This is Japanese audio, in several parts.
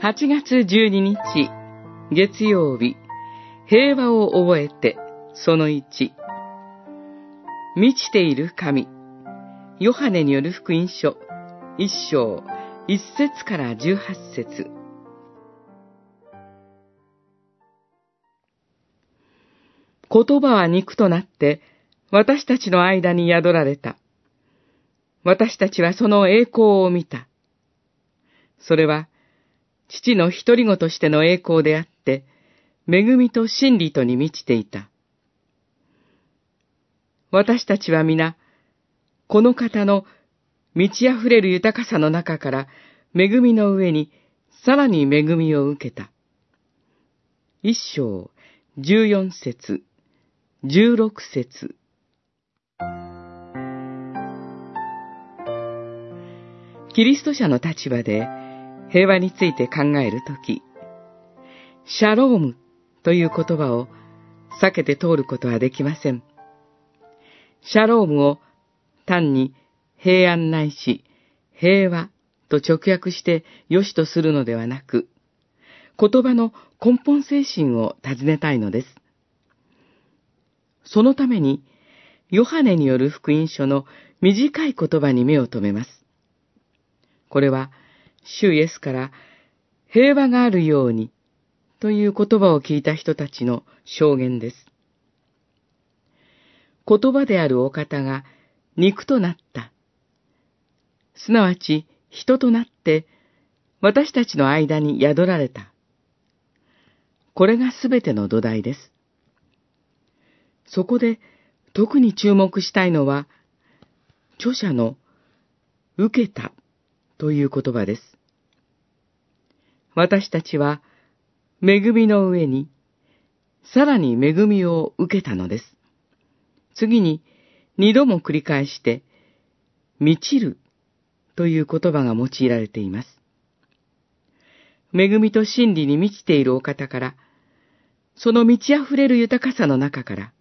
8月12日、月曜日、平和を覚えて、その1。満ちている神、ヨハネによる福音書、一章、一節から十八節。言葉は肉となって、私たちの間に宿られた。私たちはその栄光を見た。それは、父の一人子としての栄光であって、恵みと真理とに満ちていた。私たちは皆、この方の満ち溢れる豊かさの中から恵みの上にさらに恵みを受けた。一章、十四節、十六節。キリスト者の立場で平和について考えるとき、シャロームという言葉を避けて通ることはできません。シャロームを単に平安ないし平和と直訳して良しとするのではなく、言葉の根本精神を尋ねたいのです。そのために、ヨハネによる福音書の短い言葉に目を留めます。これは、主イエスから平和があるようにという言葉を聞いた人たちの証言です。言葉であるお方が肉となった。すなわち人となって私たちの間に宿られた。これがすべての土台です。そこで特に注目したいのは、著者の受けたという言葉です。私たちは恵みの上にさらに恵みを受けたのです。次に二度も繰り返して、満ちるという言葉が用いられています。恵みと真理に満ちているお方から、その満ち溢れる豊かさの中から、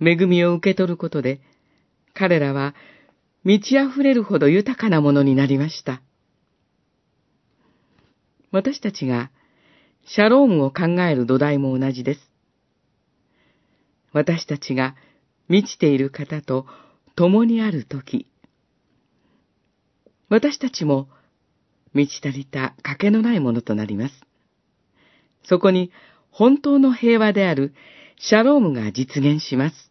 恵みを受け取ることで、彼らは満ち溢れるほど豊かなものになりました。私たちがシャロームを考える土台も同じです。私たちが満ちている方と共にあるとき、私たちも満ち足りた賭けのないものとなります。そこに本当の平和であるシャロームが実現します。